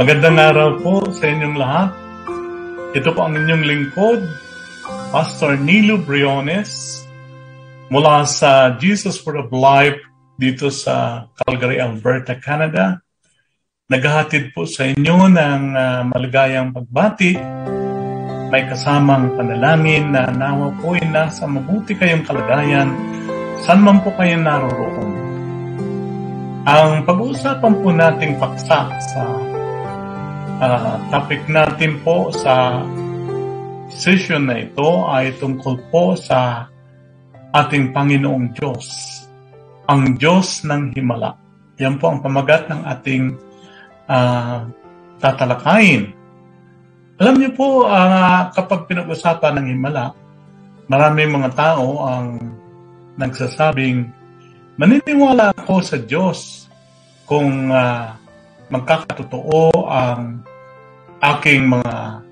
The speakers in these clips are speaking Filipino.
Magandang araw po sa inyong lahat. Ito po ang inyong lingkod, Pastor Nilo Briones, mula sa Jesus for of Life dito sa Calgary, Alberta, Canada. Naghahatid po sa inyo ng uh, maligayang pagbati. May kasamang panalangin na nawa po ay nasa mabuti kayong kalagayan saan man po kayo naroroon. Ang pag-uusapan po nating paksa sa uh, topic natin po sa session na ito ay tungkol po sa ating Panginoong Diyos. Ang Diyos ng Himala. Yan po ang pamagat ng ating uh, tatalakayin. Alam niyo po, uh, kapag pinag-usapan ng Himala, maraming mga tao ang nagsasabing, maniniwala ako sa Diyos kung uh, magkakatotoo ang aking mga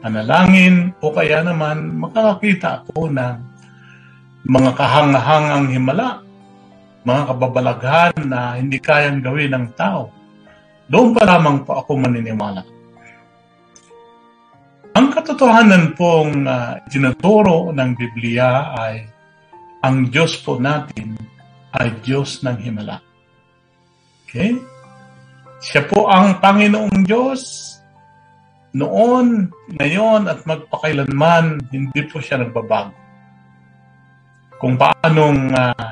panalangin o kaya naman makakakita ako ng mga kahangahangang himala, mga kababalaghan na hindi kayang gawin ng tao. Doon pa lamang po ako maniniwala. Ang katotohanan pong uh, tinuturo ng Biblia ay ang Diyos po natin ay Diyos ng Himala. Okay? Siya po ang Panginoong Diyos noon, ngayon at magpakailanman, hindi po siya nagbabago. Kung paanong uh,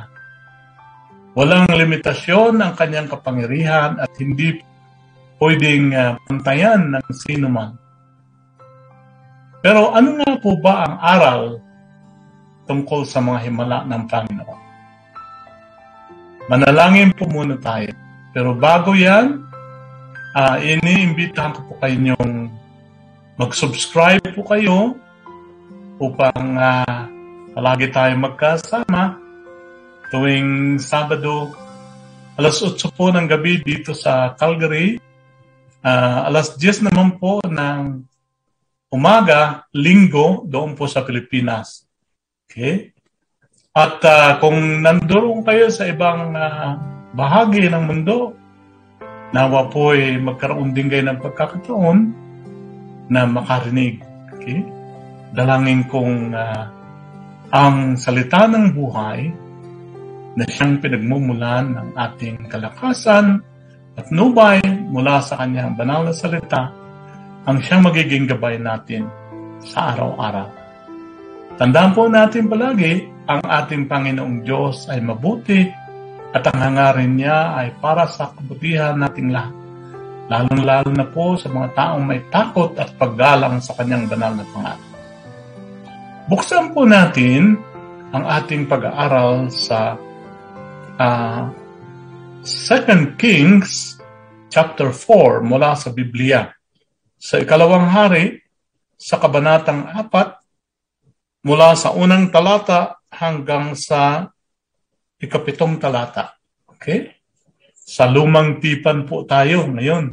walang limitasyon ang kanyang kapangyarihan at hindi pwedeng uh, pantayan ng sino man. Pero ano nga po ba ang aral tungkol sa mga himala ng Panginoon? Manalangin po muna tayo. Pero bago yan, uh, iniimbitahan ko po kayo mag-subscribe po kayo upang uh, palagi tayo magkasama tuwing Sabado alas 8 po ng gabi dito sa Calgary. Uh, alas 10 naman po ng umaga, linggo, doon po sa Pilipinas. Okay? At uh, kung nandoon kayo sa ibang uh, bahagi ng mundo, nawa po ay magkaroon din kayo ng pagkakataon na makarinig. Okay? Dalangin kong uh, ang salita ng buhay na siyang pinagmumulan ng ating kalakasan at nubay mula sa kanyang banal na salita ang siyang magiging gabay natin sa araw-araw. Tandaan po natin palagi, ang ating Panginoong Diyos ay mabuti at ang hangarin niya ay para sa kabutihan nating lahat lalong-lalo na po sa mga taong may takot at paggalang sa kanyang banal na pangalan. Buksan po natin ang ating pag-aaral sa uh, ah, 2 Kings chapter 4 mula sa Biblia. Sa ikalawang hari, sa kabanatang 4, mula sa unang talata hanggang sa ikapitong talata. Okay? Sa lumang tipan po tayo ngayon.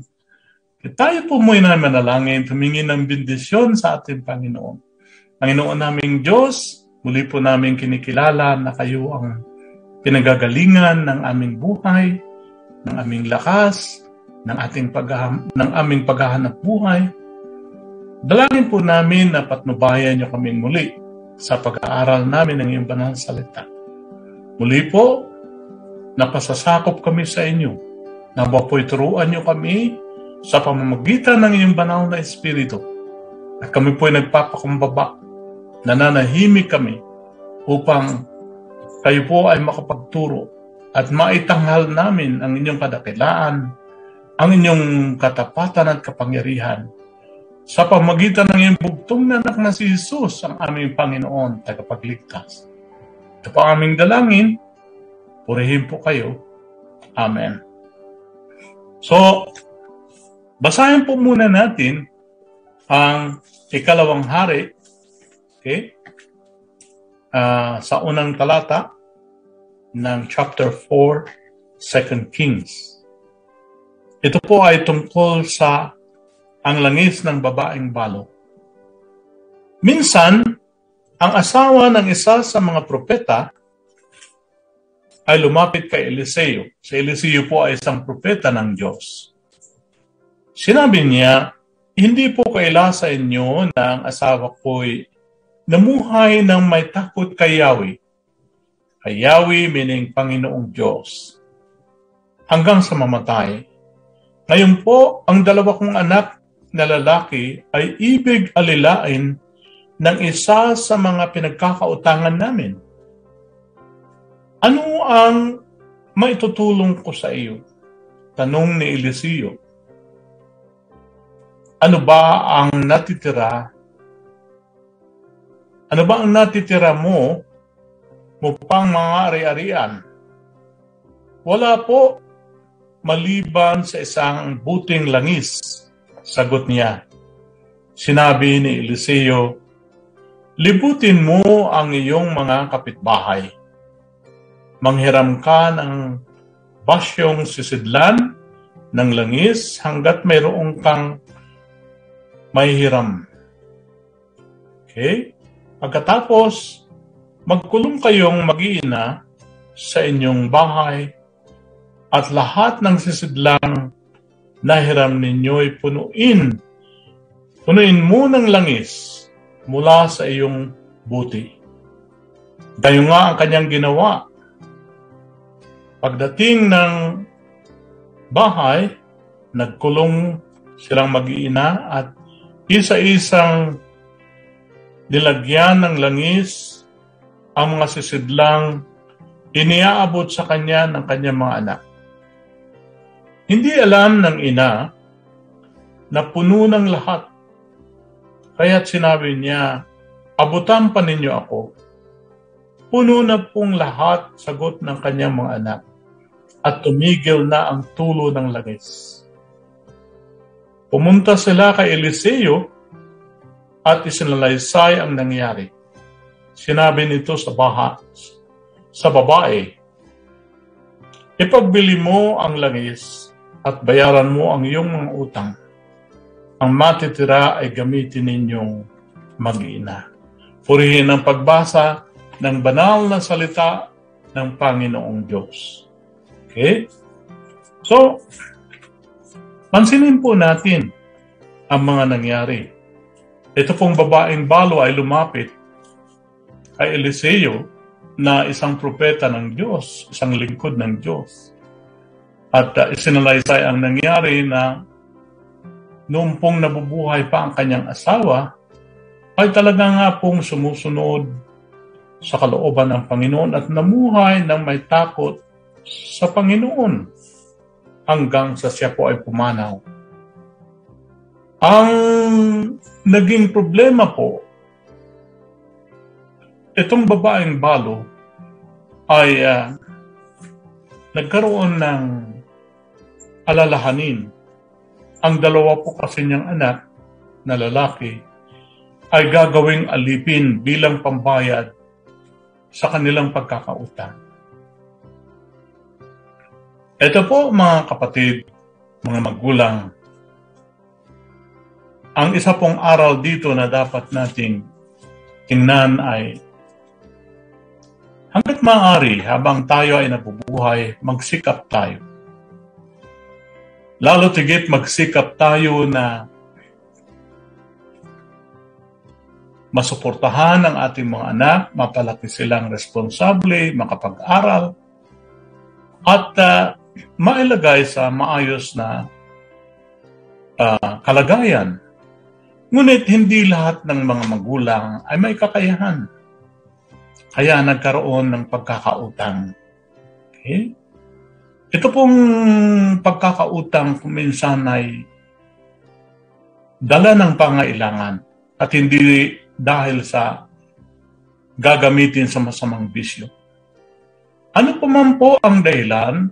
Tayo po muna manalangin, tumingin ng bendisyon sa ating Panginoon. Panginoon naming Diyos, muli po namin kinikilala na kayo ang pinagagalingan ng aming buhay, ng aming lakas, ng ating pag ng aming paghahanap buhay. Dalangin po namin na patnubayan niyo kaming muli sa pag-aaral namin ng iyong banal salita. Muli po, napasasakop kami sa inyo. Nawa po'y turuan niyo kami sa pamamagitan ng iyong banal na Espiritu. At kami po'y nagpapakumbaba, nananahimik kami upang kayo po ay makapagturo at maitanghal namin ang inyong kadakilaan, ang inyong katapatan at kapangyarihan sa pamagitan ng iyong bugtong na anak na si Jesus, ang aming Panginoon, tagapagligtas. Ito po aming dalangin, Purihin po kayo. Amen. So, basahin po muna natin ang ikalawang hari okay? Uh, sa unang talata ng chapter 4, 2 Kings. Ito po ay tungkol sa ang langis ng babaeng balo. Minsan, ang asawa ng isa sa mga propeta ay lumapit kay Eliseo. Si Eliseo po ay isang propeta ng Diyos. Sinabi niya, hindi po kaila sa inyo na ang asawa ko'y namuhay ng may takot kay Yahweh. Kay Yahweh meaning Panginoong Diyos. Hanggang sa mamatay. Ngayon po, ang dalawa kong anak na lalaki ay ibig alilain ng isa sa mga pinagkakautangan namin. Ano ang maitutulong ko sa iyo? Tanong ni Eliseo. Ano ba ang natitira? Ano ba ang natitira mo mo pang mga ari-arian? Wala po maliban sa isang buting langis, sagot niya. Sinabi ni Eliseo, Libutin mo ang iyong mga kapitbahay. Manghiram ka ng basyong sisidlan ng langis hanggat mayroong kang may hiram. Okay? Pagkatapos, magkulong kayong mag-iina sa inyong bahay at lahat ng sisidlang na hiram ninyo'y punuin. Punuin mo ng langis mula sa iyong buti. Gayo nga ang kanyang ginawa. Pagdating ng bahay, nagkulong silang mag-iina at isa-isang nilagyan ng langis ang mga sisidlang iniaabot sa kanya ng kanyang mga anak. Hindi alam ng ina na puno ng lahat. Kaya't sinabi niya, abutan pa ninyo ako. Puno na pong lahat sagot ng kanyang mga anak at tumigil na ang tulo ng langis. Pumunta sila kay Eliseo at isinalaysay ang nangyari. Sinabi nito sa baha, sa babae, Ipagbili mo ang langis at bayaran mo ang iyong mga utang. Ang matitira ay gamitin ninyong mag-ina. Purihin ang pagbasa ng banal na salita ng Panginoong Diyos. Okay? So, Pansinin po natin ang mga nangyari. Ito pong babaeng balo ay lumapit kay Eliseo na isang propeta ng Diyos, isang lingkod ng Diyos. At uh, isinalaysay ang nangyari na noong pong nabubuhay pa ang kanyang asawa, ay talaga nga pong sumusunod sa kalooban ng Panginoon at namuhay ng may takot sa Panginoon hanggang sa siya po ay pumanaw. Ang naging problema po, itong babaeng balo ay uh, nagkaroon ng alalahanin. Ang dalawa po kasi niyang anak na lalaki ay gagawing alipin bilang pambayad sa kanilang pagkakautang. Ito po mga kapatid, mga magulang, ang isa pong aral dito na dapat nating tingnan ay hanggat maaari habang tayo ay nabubuhay, magsikap tayo. Lalo tigit magsikap tayo na masuportahan ang ating mga anak, mapalaki silang responsable, makapag-aral, at uh, mailagay sa maayos na uh, kalagayan. Ngunit hindi lahat ng mga magulang ay may kakayahan. Kaya nagkaroon ng pagkakautang. Okay? Ito pong pagkakautang kuminsan ay dala ng pangailangan at hindi dahil sa gagamitin sa masamang bisyo. Ano pa man po ang dahilan,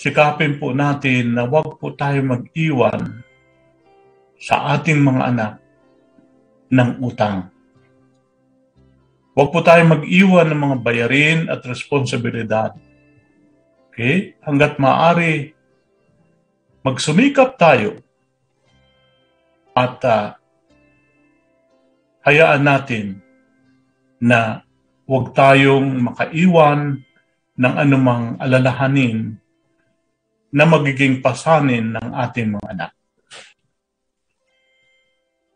sikapin po natin na huwag po tayo mag-iwan sa ating mga anak ng utang. Huwag po tayo mag-iwan ng mga bayarin at responsibilidad. Okay? Hanggat maaari, magsumikap tayo at uh, hayaan natin na huwag tayong makaiwan ng anumang alalahanin na magiging pasanin ng ating mga anak.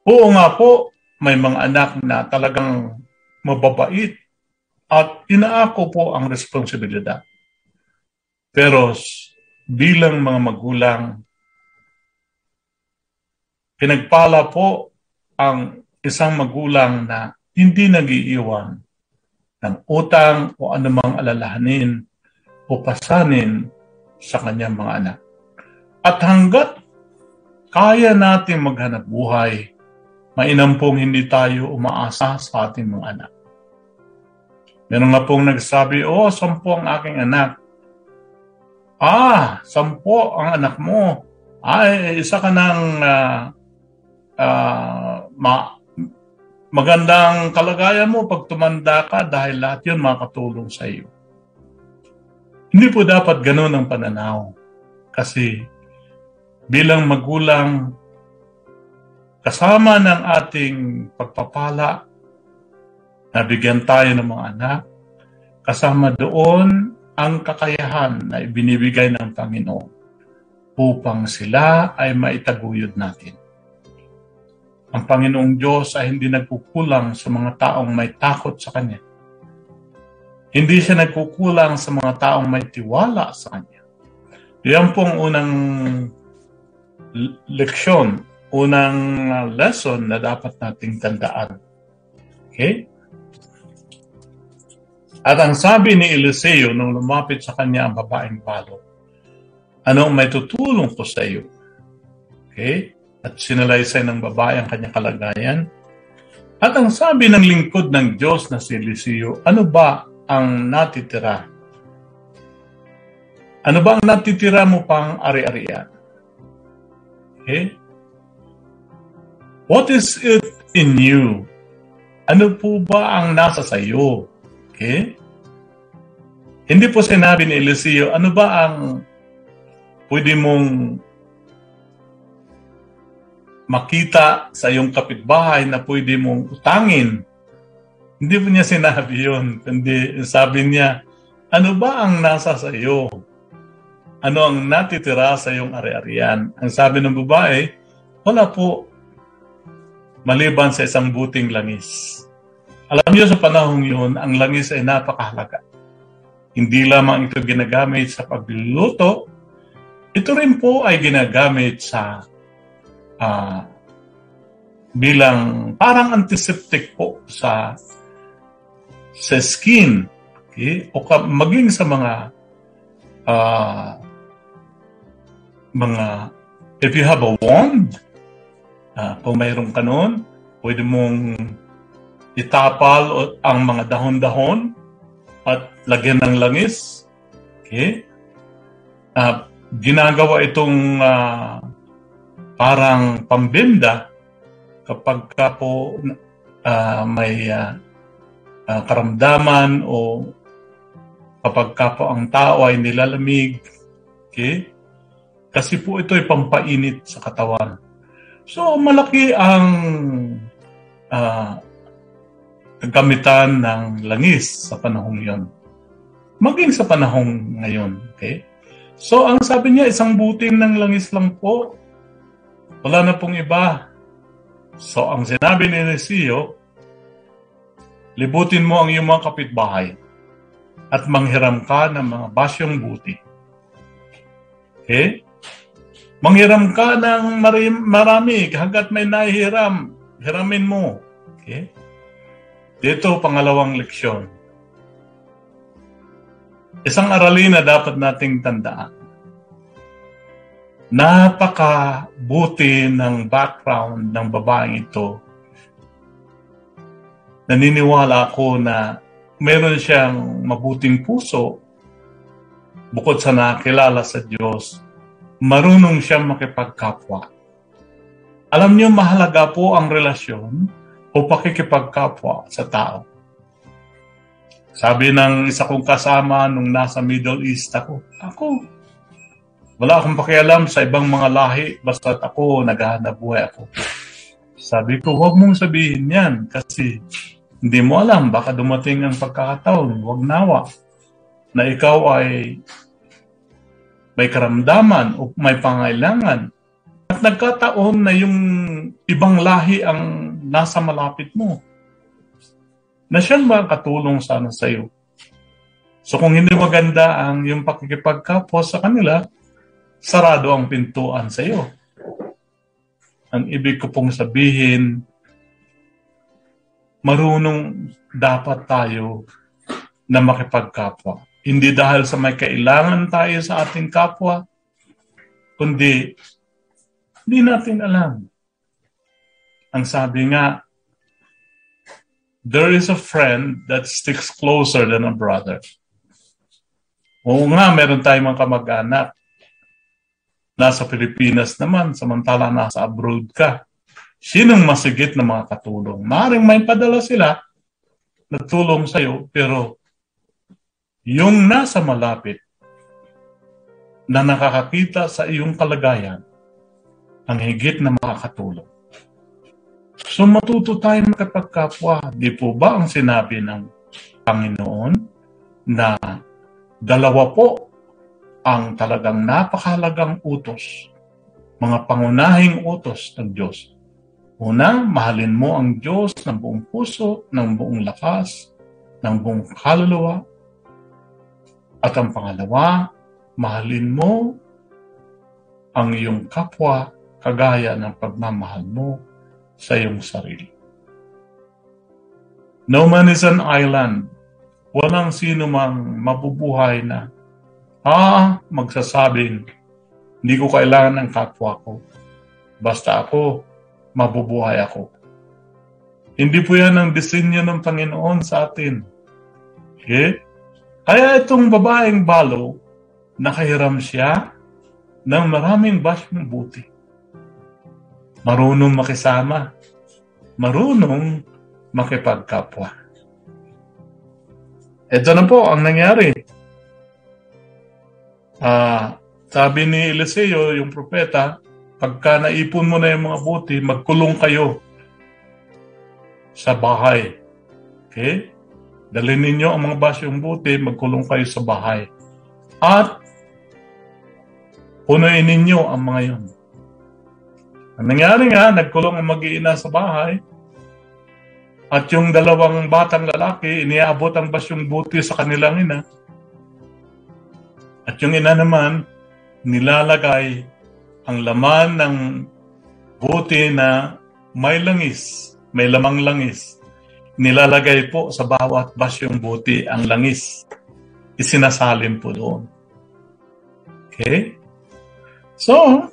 Oo nga po, may mga anak na talagang mababait at inaako po ang responsibilidad. Pero bilang mga magulang, pinagpala po ang isang magulang na hindi nagiiwan ng utang o anumang alalahanin o pasanin sa kanyang mga anak. At hanggat kaya natin maghanap buhay, mainam pong hindi tayo umaasa sa ating mga anak. Meron nga pong nagsabi, oh, sampo ang aking anak. Ah, sampo ang anak mo. Ay, isa ka ng uh, uh, ma- magandang kalagayan mo pag tumanda ka dahil lahat yun makatulong sa iyo. Hindi po dapat ganun ang pananaw. Kasi bilang magulang, kasama ng ating pagpapala, nabigyan tayo ng mga anak, kasama doon ang kakayahan na ibinibigay ng Panginoon upang sila ay maitaguyod natin. Ang Panginoong Diyos ay hindi nagkukulang sa mga taong may takot sa Kanya. Hindi siya nagkukulang sa mga taong may tiwala sa Kanya. Yan pong unang leksyon, unang lesson na dapat nating tandaan. Okay? At ang sabi ni Eliseo nung lumapit sa kanya ang babaeng balo, anong may tutulong ko sa iyo? Okay? at sinalaysay ng babae ang kanyang kalagayan. At ang sabi ng lingkod ng Diyos na si Eliseo, ano ba ang natitira? Ano ba ang natitira mo pang ari-arian? Okay? What is it in you? Ano po ba ang nasa sa iyo? Okay? Hindi po sinabi ni Eliseo, ano ba ang pwede mong makita sa iyong kapitbahay na pwede mong utangin. Hindi po niya sinabi yun. Kundi sabi niya, ano ba ang nasa sa iyo? Ano ang natitira sa iyong ari-arian? Ang sabi ng babae, wala po. Maliban sa isang buting langis. Alam niyo sa panahong yun, ang langis ay napakahalaga. Hindi lamang ito ginagamit sa pagluluto, ito rin po ay ginagamit sa uh, bilang parang antiseptic po sa sa skin okay? o maging sa mga uh, mga if you have a wand uh, kung mayroon ka noon pwede mong itapal ang mga dahon-dahon at lagyan ng langis okay uh, ginagawa itong uh, parang pambinda kapag ka po uh, may uh, uh, karamdaman o kapag ka po ang tao ay nilalamig. Okay? Kasi po ito ay pampainit sa katawan. So, malaki ang uh, gamitan ng langis sa panahong yon. Maging sa panahong ngayon. Okay? So, ang sabi niya, isang buting ng langis lang po wala na pong iba. So, ang sinabi ni Eliseo, libutin mo ang iyong mga kapitbahay at manghiram ka ng mga basyong buti. Okay? Manghiram ka ng marami hanggat may nahihiram. Hiramin mo. Okay? Dito, pangalawang leksyon. Isang aralin na dapat nating tandaan napakabuti ng background ng babaeng ito. Naniniwala ako na meron siyang mabuting puso bukod sa nakilala sa Diyos, marunong siyang makipagkapwa. Alam niyo, mahalaga po ang relasyon o pakikipagkapwa sa tao. Sabi ng isa kong kasama nung nasa Middle East ako, ako, wala akong pakialam sa ibang mga lahi, basta ako, naghahanap buhay ako. Sabi ko, huwag mong sabihin yan kasi hindi mo alam, baka dumating ang pagkakataon, huwag nawa, na ikaw ay may karamdaman o may pangailangan at nagkataon na yung ibang lahi ang nasa malapit mo na siyang makakatulong sana sa iyo. So kung hindi maganda ang yung pakikipagkapwa sa kanila, sarado ang pintuan sa iyo. Ang ibig ko pong sabihin, marunong dapat tayo na makipagkapwa. Hindi dahil sa may kailangan tayo sa ating kapwa, kundi hindi natin alam. Ang sabi nga, there is a friend that sticks closer than a brother. Oo nga, meron tayong mga kamag-anak. Nasa Pilipinas naman, samantala nasa abroad ka. Sinong masigit na mga katulong? Maring may padala sila, nagtulong sa'yo, pero yung nasa malapit na nakakakita sa iyong kalagayan, ang higit na makakatulong. So matuto tayo makapagkapwa. Di po ba ang sinabi ng Panginoon na dalawa po ang talagang napakahalagang utos, mga pangunahing utos ng Diyos. Una, mahalin mo ang Diyos ng buong puso, ng buong lakas, ng buong kaluluwa. At ang pangalawa, mahalin mo ang iyong kapwa kagaya ng pagmamahal mo sa iyong sarili. No man is an island. Walang sino mang mabubuhay na, ah, magsasabing, hindi ko kailangan ng kapwa ko. Basta ako, mabubuhay ako. Hindi po yan ang disenyo ng Panginoon sa atin. Okay? Kaya itong babaeng balo, nakahiram siya ng maraming basyong buti marunong makisama, marunong makipagkapwa. Ito na po ang nangyari. Uh, sabi ni Eliseo, yung propeta, pagka naipon mo na yung mga buti, magkulong kayo sa bahay. Okay? Dalhin ninyo ang mga basyong buti, magkulong kayo sa bahay. At punuin ninyo ang mga yon. Ang nangyari nga, nagkulong ang mag-iina sa bahay at yung dalawang batang lalaki, iniabot ang basyong buti sa kanilang ina. At yung ina naman, nilalagay ang laman ng buti na may langis, may lamang langis. Nilalagay po sa bawat basyong buti ang langis. Isinasalim po doon. Okay? So,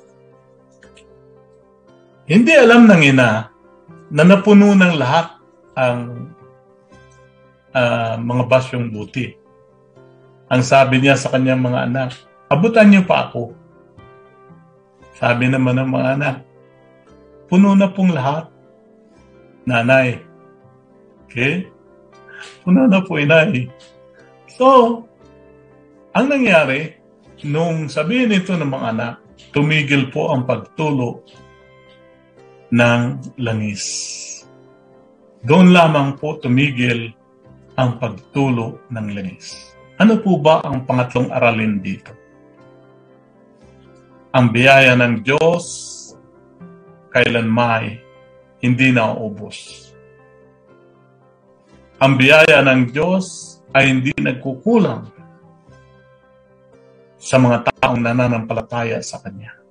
hindi alam ng ina na napuno ng lahat ang uh, mga basyong buti. Ang sabi niya sa kanyang mga anak, abutan niyo pa ako. Sabi naman ng mga anak, puno na pong lahat. Nanay. Okay? Puno na po inay. So, ang nangyari, nung sabihin ito ng mga anak, tumigil po ang pagtulo ng langis. Doon lamang po tumigil ang pagtulo ng langis. Ano po ba ang pangatlong aralin dito? Ang biyaya ng Diyos kailanmay hindi nauubos. Ang biyaya ng Diyos ay hindi nagkukulang sa mga taong nananampalataya sa Kanya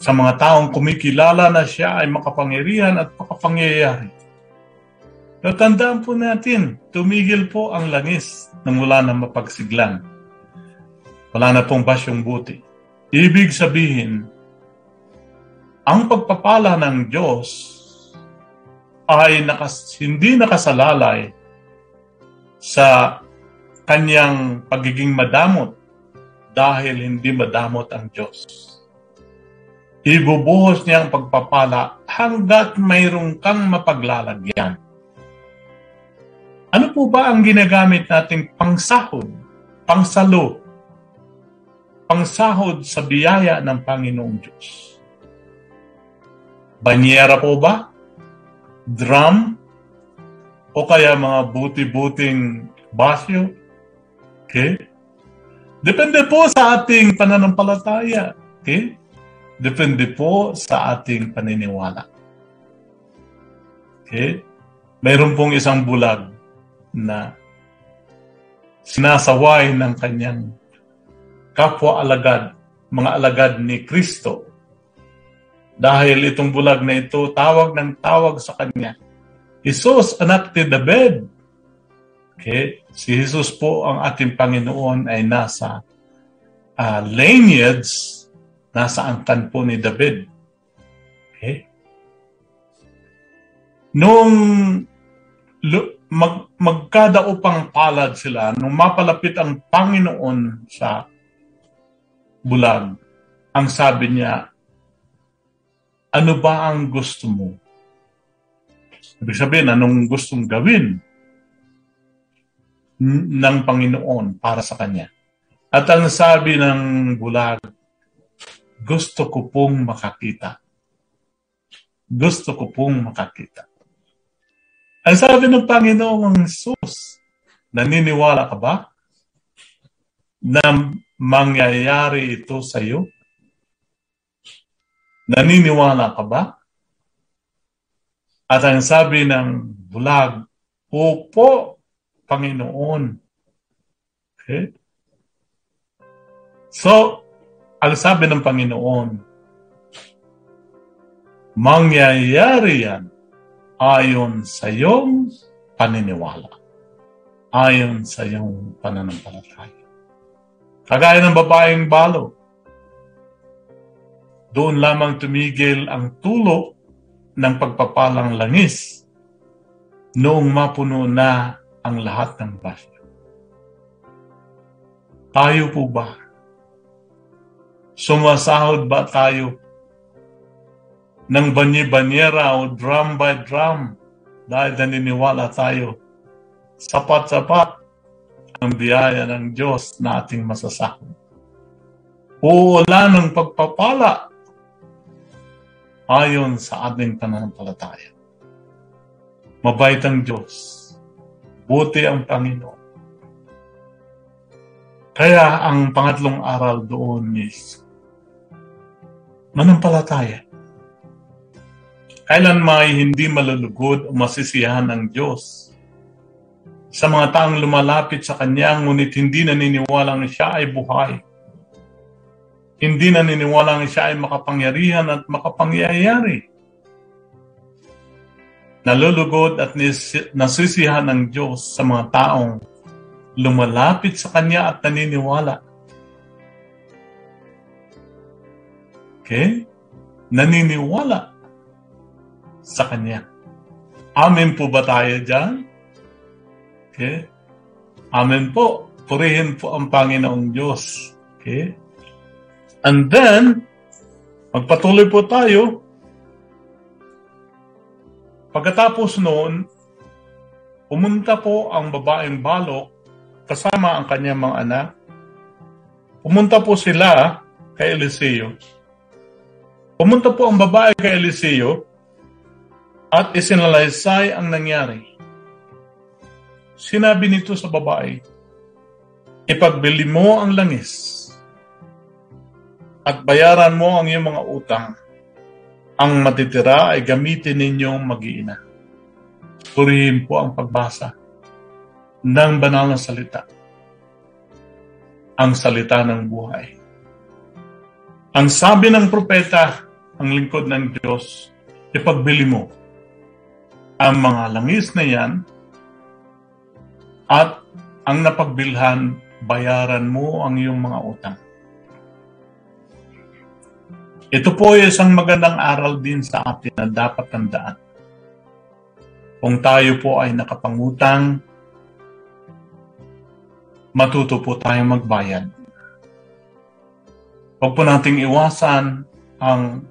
sa mga taong kumikilala na siya ay makapangyarihan at makapangyayari. Pero tandaan po natin, tumigil po ang langis nang wala na mapagsiglan. Wala na pong basyong buti. Ibig sabihin, ang pagpapala ng Diyos ay nakas, hindi nakasalalay sa kanyang pagiging madamot dahil hindi madamot ang Diyos ibubuhos niya ang pagpapala hanggat mayroong kang mapaglalagyan. Ano po ba ang ginagamit nating pangsahod, pangsalo, pangsahod sa biyaya ng Panginoong Diyos? Banyera po ba? Drum? O kaya mga buti-buting basyo? Okay? Depende po sa ating pananampalataya. Okay? Depende po sa ating paniniwala. Okay? Mayroon pong isang bulag na sinasaway ng kanyang kapwa alagad, mga alagad ni Kristo. Dahil itong bulag na ito, tawag ng tawag sa kanya. Jesus, anak ni David. Okay? Si Jesus po ang ating Panginoon ay nasa uh, lineage, nasa angkan po ni David. Okay? Nung mag, magkadaupang palad sila, nung mapalapit ang Panginoon sa bulag, ang sabi niya, ano ba ang gusto mo? Ibig sabihin, anong gustong gawin ng Panginoon para sa Kanya? At ang sabi ng bulag, gusto ko pong makakita. Gusto ko pong makakita. Ang sabi ng Panginoong Jesus, naniniwala ka ba na mangyayari ito sa iyo? Naniniwala ka ba? At ang sabi ng bulag, Opo, Panginoon. Okay? So, ang sabi ng Panginoon, mangyayari yan ayon sa iyong paniniwala. Ayon sa iyong pananampalataya. Kagaya ng babaeng balo, doon lamang tumigil ang tulo ng pagpapalang langis noong mapuno na ang lahat ng basyo. Tayo po ba? Sumasahod ba tayo ng banyi-banyera o drum by drum dahil naniniwala tayo sapat-sapat ang biyaya ng Diyos na ating masasahod. Uula ng pagpapala ayon sa ating pananampalataya. Mabait ang Diyos. Buti ang Panginoon. Kaya ang pangatlong aral doon is manampalataya. Kailan may hindi malulugod o masisiyahan ng Diyos sa mga taong lumalapit sa Kanya ngunit hindi naniniwalang siya ay buhay. Hindi naniniwalang siya ay makapangyarihan at makapangyayari. Nalulugod at nasisiyahan ng Diyos sa mga taong lumalapit sa Kanya at naniniwala. Okay? Naniniwala sa Kanya. Amen po ba tayo dyan? Okay? Amen po. Purihin po ang Panginoong Diyos. Okay? And then, magpatuloy po tayo. Pagkatapos noon, pumunta po ang babaeng balok kasama ang kanyang mga anak. Pumunta po sila kay Eliseo. Pumunta po ang babae kay Eliseo at isinalaysay ang nangyari. Sinabi nito sa babae, Ipagbili mo ang langis at bayaran mo ang iyong mga utang. Ang matitira ay gamitin ninyong mag-iina. Purihin po ang pagbasa ng banal na salita. Ang salita ng buhay. Ang sabi ng propeta, ang lingkod ng Diyos, ipagbili mo ang mga langis na yan at ang napagbilhan, bayaran mo ang iyong mga utang. Ito po ay isang magandang aral din sa atin na dapat tandaan. Kung tayo po ay nakapangutang, matuto po tayong magbayad. Huwag po nating iwasan ang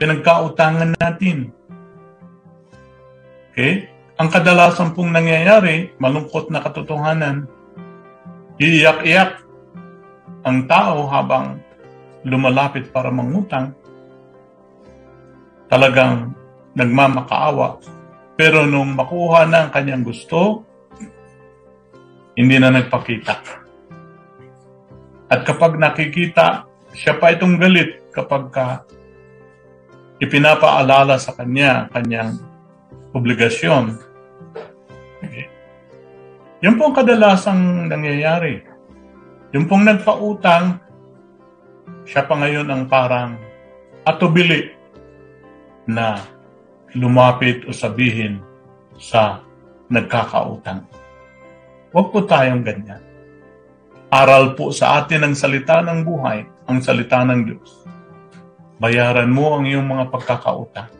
pinagkautangan natin. Okay? Ang kadalasan pong nangyayari, malungkot na katotohanan, iiyak-iyak ang tao habang lumalapit para mangutang, talagang nagmamakaawa. Pero nung makuha na ang kanyang gusto, hindi na nagpakita. At kapag nakikita, siya pa itong galit kapag ka ipinapaalala sa kanya kanyang obligasyon. Okay. Yun pong kadalasang nangyayari. Yung pong nagpautang, siya pa ngayon ang parang atubili na lumapit o sabihin sa nagkakautang. Huwag po tayong ganyan. Aral po sa atin ang salita ng buhay, ang salita ng Diyos. Bayaran mo ang iyong mga pagkakautang.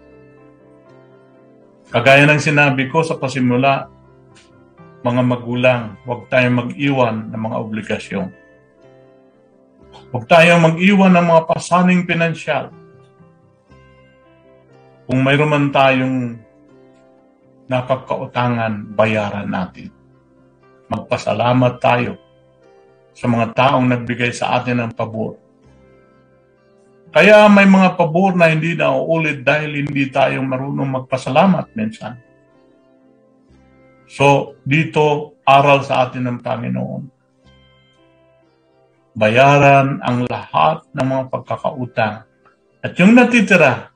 Kagaya ng sinabi ko sa pasimula, mga magulang, huwag tayong mag-iwan ng mga obligasyon. Huwag tayong mag-iwan ng mga pasaning pinansyal. Kung mayroon man tayong napagkautangan, bayaran natin. Magpasalamat tayo sa mga taong nagbigay sa atin ng pabor. Kaya may mga pabor na hindi na uulit dahil hindi tayo marunong magpasalamat minsan. So, dito, aral sa atin ng Panginoon. Bayaran ang lahat ng mga pagkakautang. At yung natitira,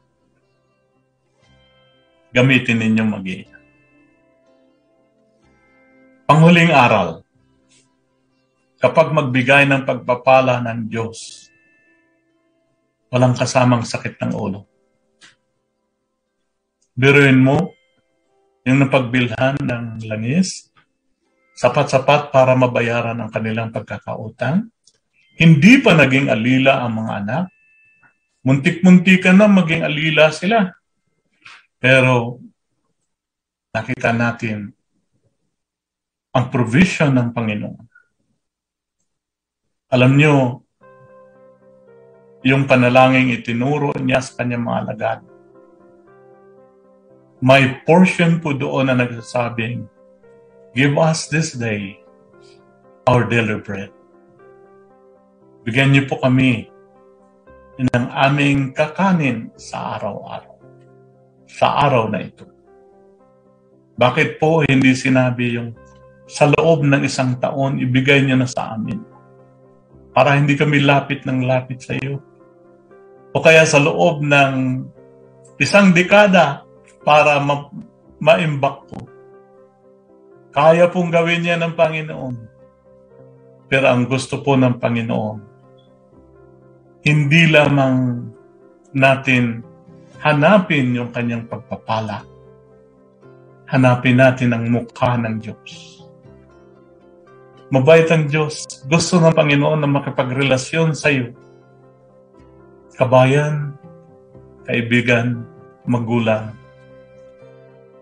gamitin ninyong mag-iingat. Panghuling aral, kapag magbigay ng pagpapala ng Diyos, walang kasamang sakit ng ulo. Biruin mo, yung napagbilhan ng langis, sapat-sapat para mabayaran ang kanilang pagkakautang. Hindi pa naging alila ang mga anak. Muntik-muntikan na maging alila sila. Pero nakita natin ang provision ng Panginoon. Alam nyo, yung panalangin itinuro niya sa kanyang mga alagad. May portion po doon na nagsasabing, Give us this day our daily bread. Bigyan niyo po kami ng aming kakanin sa araw-araw. Sa araw na ito. Bakit po hindi sinabi yung sa loob ng isang taon, ibigay niyo na sa amin. Para hindi kami lapit ng lapit sa iyo. O kaya sa loob ng isang dekada para ma- maimbak ko. Kaya pong gawin niya ng Panginoon. Pero ang gusto po ng Panginoon, hindi lamang natin hanapin yung kanyang pagpapala. Hanapin natin ang mukha ng Diyos Mabait ang Diyos. Gusto ng Panginoon na makipagrelasyon sa iyo. Kabayan, kaibigan, magulang.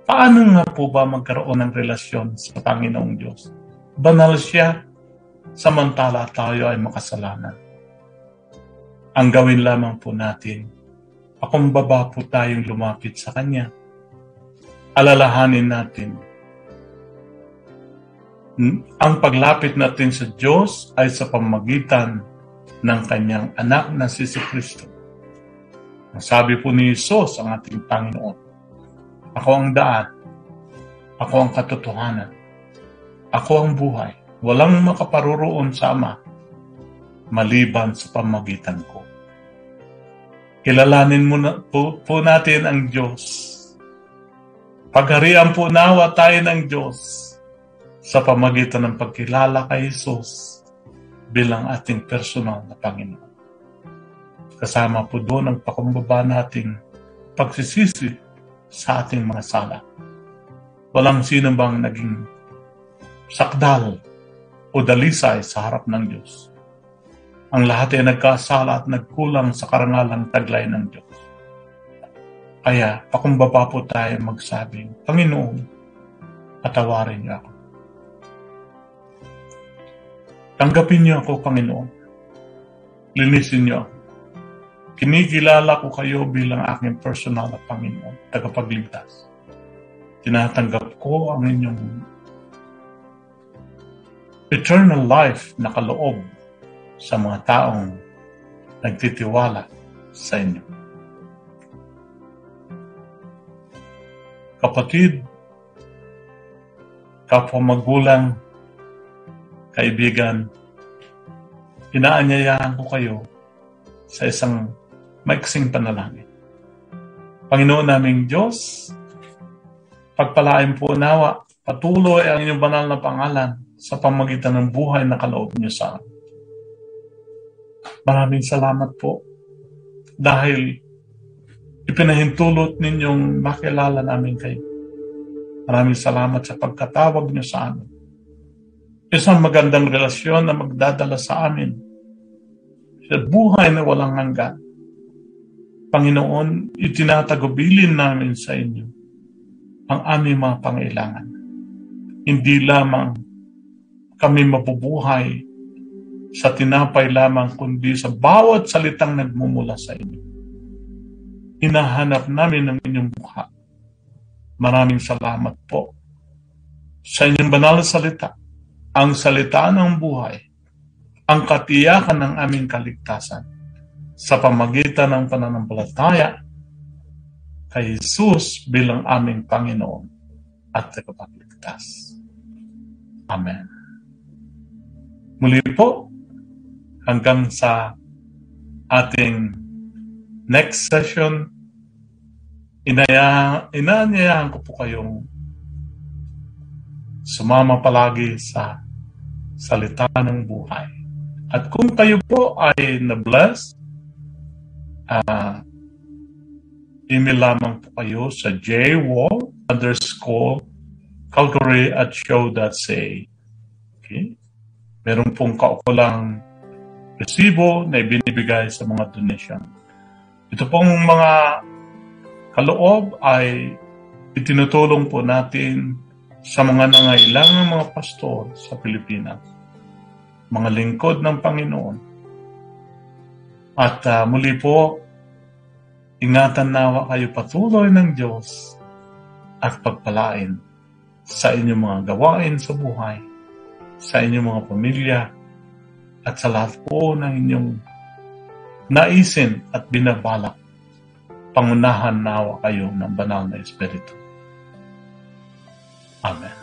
Paano nga po ba magkaroon ng relasyon sa Panginoong Diyos? Banal siya, samantala tayo ay makasalanan. Ang gawin lamang po natin, pakumbaba po tayong lumapit sa Kanya. Alalahanin natin ang paglapit natin sa Diyos ay sa pamagitan ng kanyang anak na si Kristo. Sabi po ni Jesus ang ating Panginoon, Ako ang daan, ako ang katotohanan, ako ang buhay. Walang makaparuroon sa Ama maliban sa pamagitan ko. Kilalanin mo po, po natin ang Diyos. Pagharian po nawa tayo ng Diyos sa pamagitan ng pagkilala kay Jesus bilang ating personal na Panginoon. Kasama po doon ang pakumbaba nating pagsisisi sa ating mga sala. Walang sino bang naging sakdal o dalisay sa harap ng Diyos. Ang lahat ay nagkasala at nagkulang sa karangalang taglay ng Diyos. Kaya, pakumbaba po tayo magsabing, Panginoon, patawarin niyo ako. Tanggapin niyo ako, Panginoon. Linisin niyo ako. Kinikilala ko kayo bilang aking personal na Panginoon, tagapagligtas. Tinatanggap ko ang inyong eternal life na kaloob sa mga taong nagtitiwala sa inyo. Kapatid, kapwa magulang, kaibigan, inaanyayahan ko kayo sa isang maiksing panalangin. Panginoon naming Diyos, pagpalain po nawa, patuloy ang inyong banal na pangalan sa pamagitan ng buhay na kaloob niyo sa amin. Maraming salamat po dahil ipinahintulot ninyong makilala namin kayo. Maraming salamat sa pagkatawag niyo sa amin. Isang magandang relasyon na magdadala sa amin sa buhay na walang hanggan. Panginoon, itinatagubilin namin sa inyo ang aming mga pangailangan. Hindi lamang kami mabubuhay sa tinapay lamang, kundi sa bawat salitang nagmumula sa inyo. Hinahanap namin ang inyong mukha. Maraming salamat po sa inyong banal na salita, ang salita ng buhay, ang katiyakan ng aming kaligtasan sa pamagitan ng pananampalataya kay Jesus bilang aming Panginoon at tagapagligtas. Amen. Muli po, hanggang sa ating next session, inaya, inaanyayahan ko po kayong sumama palagi sa salita ng buhay. At kung kayo po ay na-bless, uh, email lamang po kayo sa jwall underscore calgary at show.ca. Okay? Meron pong kaukulang resibo na ibinibigay sa mga donation. Ito pong mga kaloob ay itinutulong po natin sa mga nangailangang mga pastor sa Pilipinas, mga lingkod ng Panginoon. At uh, muli po, ingatan nawa kayo patuloy ng Diyos at pagpalain sa inyong mga gawain sa buhay, sa inyong mga pamilya, at sa lahat po ng inyong naisin at binabalak, pangunahan nawa kayo ng banal na Espiritu. Amen.